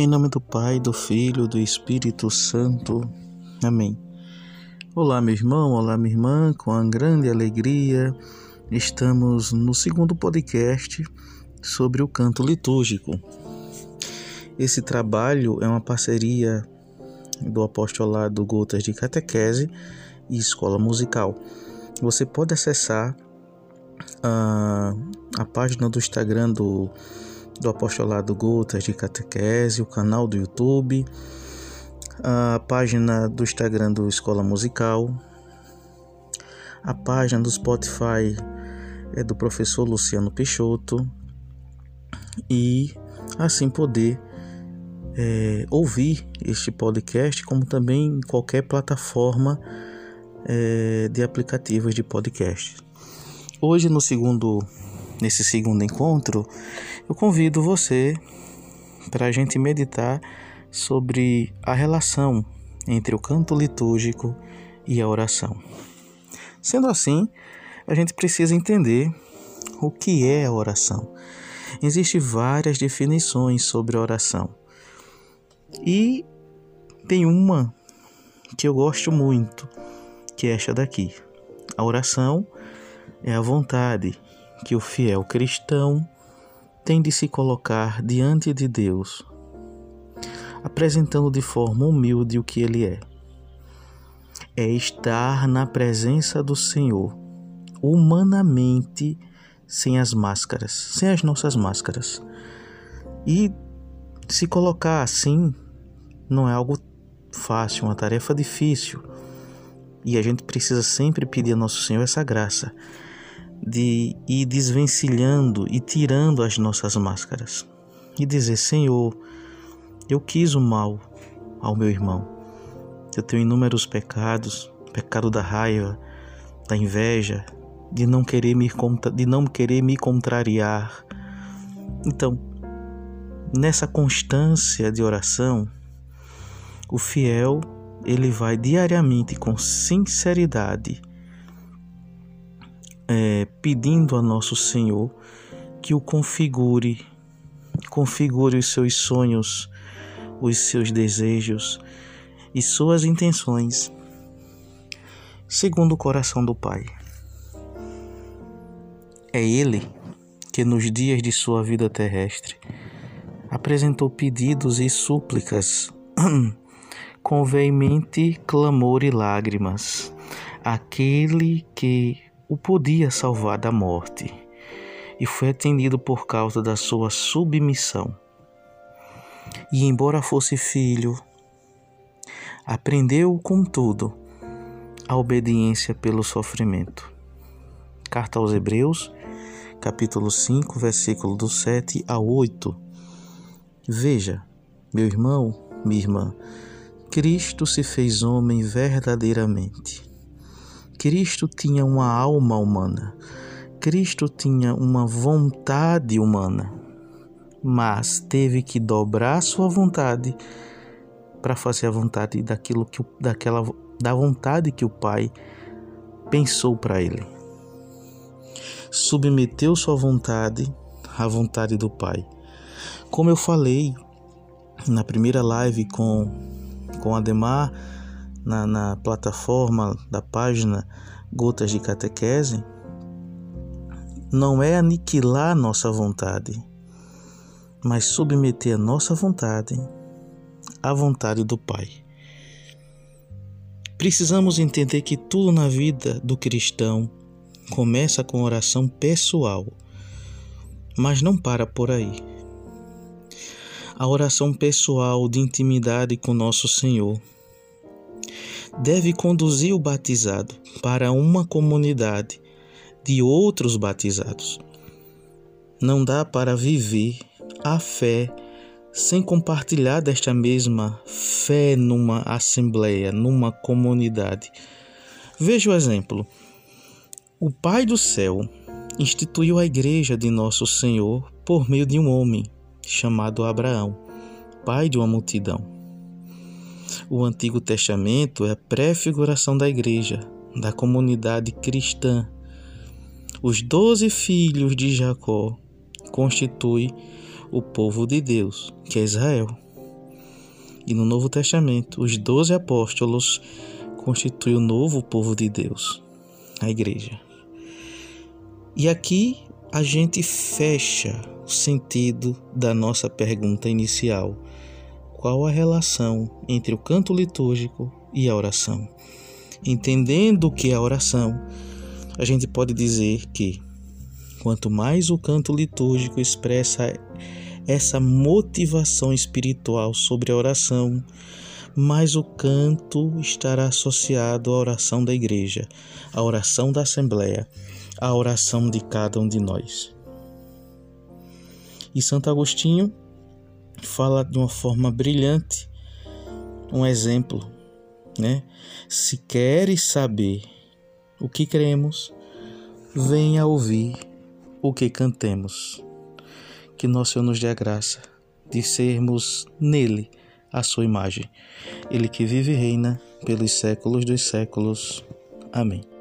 Em nome do Pai, do Filho, do Espírito Santo. Amém. Olá, meu irmão, olá, minha irmã, com a grande alegria, estamos no segundo podcast sobre o canto litúrgico. Esse trabalho é uma parceria do apostolado Gotas de Catequese e Escola Musical. Você pode acessar a, a página do Instagram do do Apostolado Gotas de Catequese, o canal do YouTube, a página do Instagram do Escola Musical, a página do Spotify é do professor Luciano Peixoto e assim poder é, ouvir este podcast, como também em qualquer plataforma é, de aplicativos de podcast. Hoje, no segundo nesse segundo encontro, eu convido você para a gente meditar sobre a relação entre o canto litúrgico e a oração. Sendo assim, a gente precisa entender o que é a oração. Existem várias definições sobre a oração. E tem uma que eu gosto muito, que é esta daqui. A oração é a vontade que o fiel cristão tem de se colocar diante de Deus, apresentando de forma humilde o que ele é. É estar na presença do Senhor, humanamente, sem as máscaras, sem as nossas máscaras. E se colocar assim não é algo fácil, uma tarefa difícil. E a gente precisa sempre pedir a Nosso Senhor essa graça de ir desvencilhando e tirando as nossas máscaras e dizer: Senhor, eu quis o mal ao meu irmão. Eu tenho inúmeros pecados, pecado da raiva, da inveja, de não querer me de não querer me contrariar. Então, nessa constância de oração, o fiel ele vai diariamente com sinceridade é, pedindo a nosso Senhor que o configure, configure os seus sonhos, os seus desejos e suas intenções, segundo o coração do Pai. É Ele que, nos dias de sua vida terrestre, apresentou pedidos e súplicas com veemente clamor e lágrimas, aquele que o podia salvar da morte e foi atendido por causa da sua submissão. E, embora fosse filho, aprendeu, contudo, a obediência pelo sofrimento. Carta aos Hebreus, capítulo 5, versículo do 7 ao 8. Veja, meu irmão, minha irmã, Cristo se fez homem verdadeiramente Cristo tinha uma alma humana, Cristo tinha uma vontade humana, mas teve que dobrar sua vontade para fazer a vontade daquilo que daquela da vontade que o Pai pensou para ele. Submeteu sua vontade à vontade do Pai. Como eu falei na primeira live com com Ademar, na, na plataforma da página Gotas de Catequese não é aniquilar nossa vontade, mas submeter a nossa vontade à vontade do Pai. Precisamos entender que tudo na vida do cristão começa com oração pessoal, mas não para por aí. A oração pessoal de intimidade com nosso Senhor deve conduzir o batizado para uma comunidade de outros batizados. Não dá para viver a fé sem compartilhar desta mesma fé numa assembleia, numa comunidade. Veja o exemplo. O Pai do céu instituiu a igreja de nosso Senhor por meio de um homem chamado Abraão, pai de uma multidão. O Antigo Testamento é a prefiguração da igreja, da comunidade cristã. Os doze filhos de Jacó constituem o povo de Deus, que é Israel. E no Novo Testamento, os doze apóstolos constituem o novo povo de Deus, a igreja. E aqui a gente fecha o sentido da nossa pergunta inicial: qual a relação entre o canto litúrgico e a oração? Entendendo o que é a oração, a gente pode dizer que quanto mais o canto litúrgico expressa essa motivação espiritual sobre a oração, mais o canto estará associado à oração da igreja, à oração da assembleia, à oração de cada um de nós. E Santo Agostinho fala de uma forma brilhante um exemplo, né? Se queres saber o que cremos, venha ouvir o que cantemos que nosso Senhor nos dê a graça de sermos nele a sua imagem. Ele que vive e reina pelos séculos dos séculos. Amém.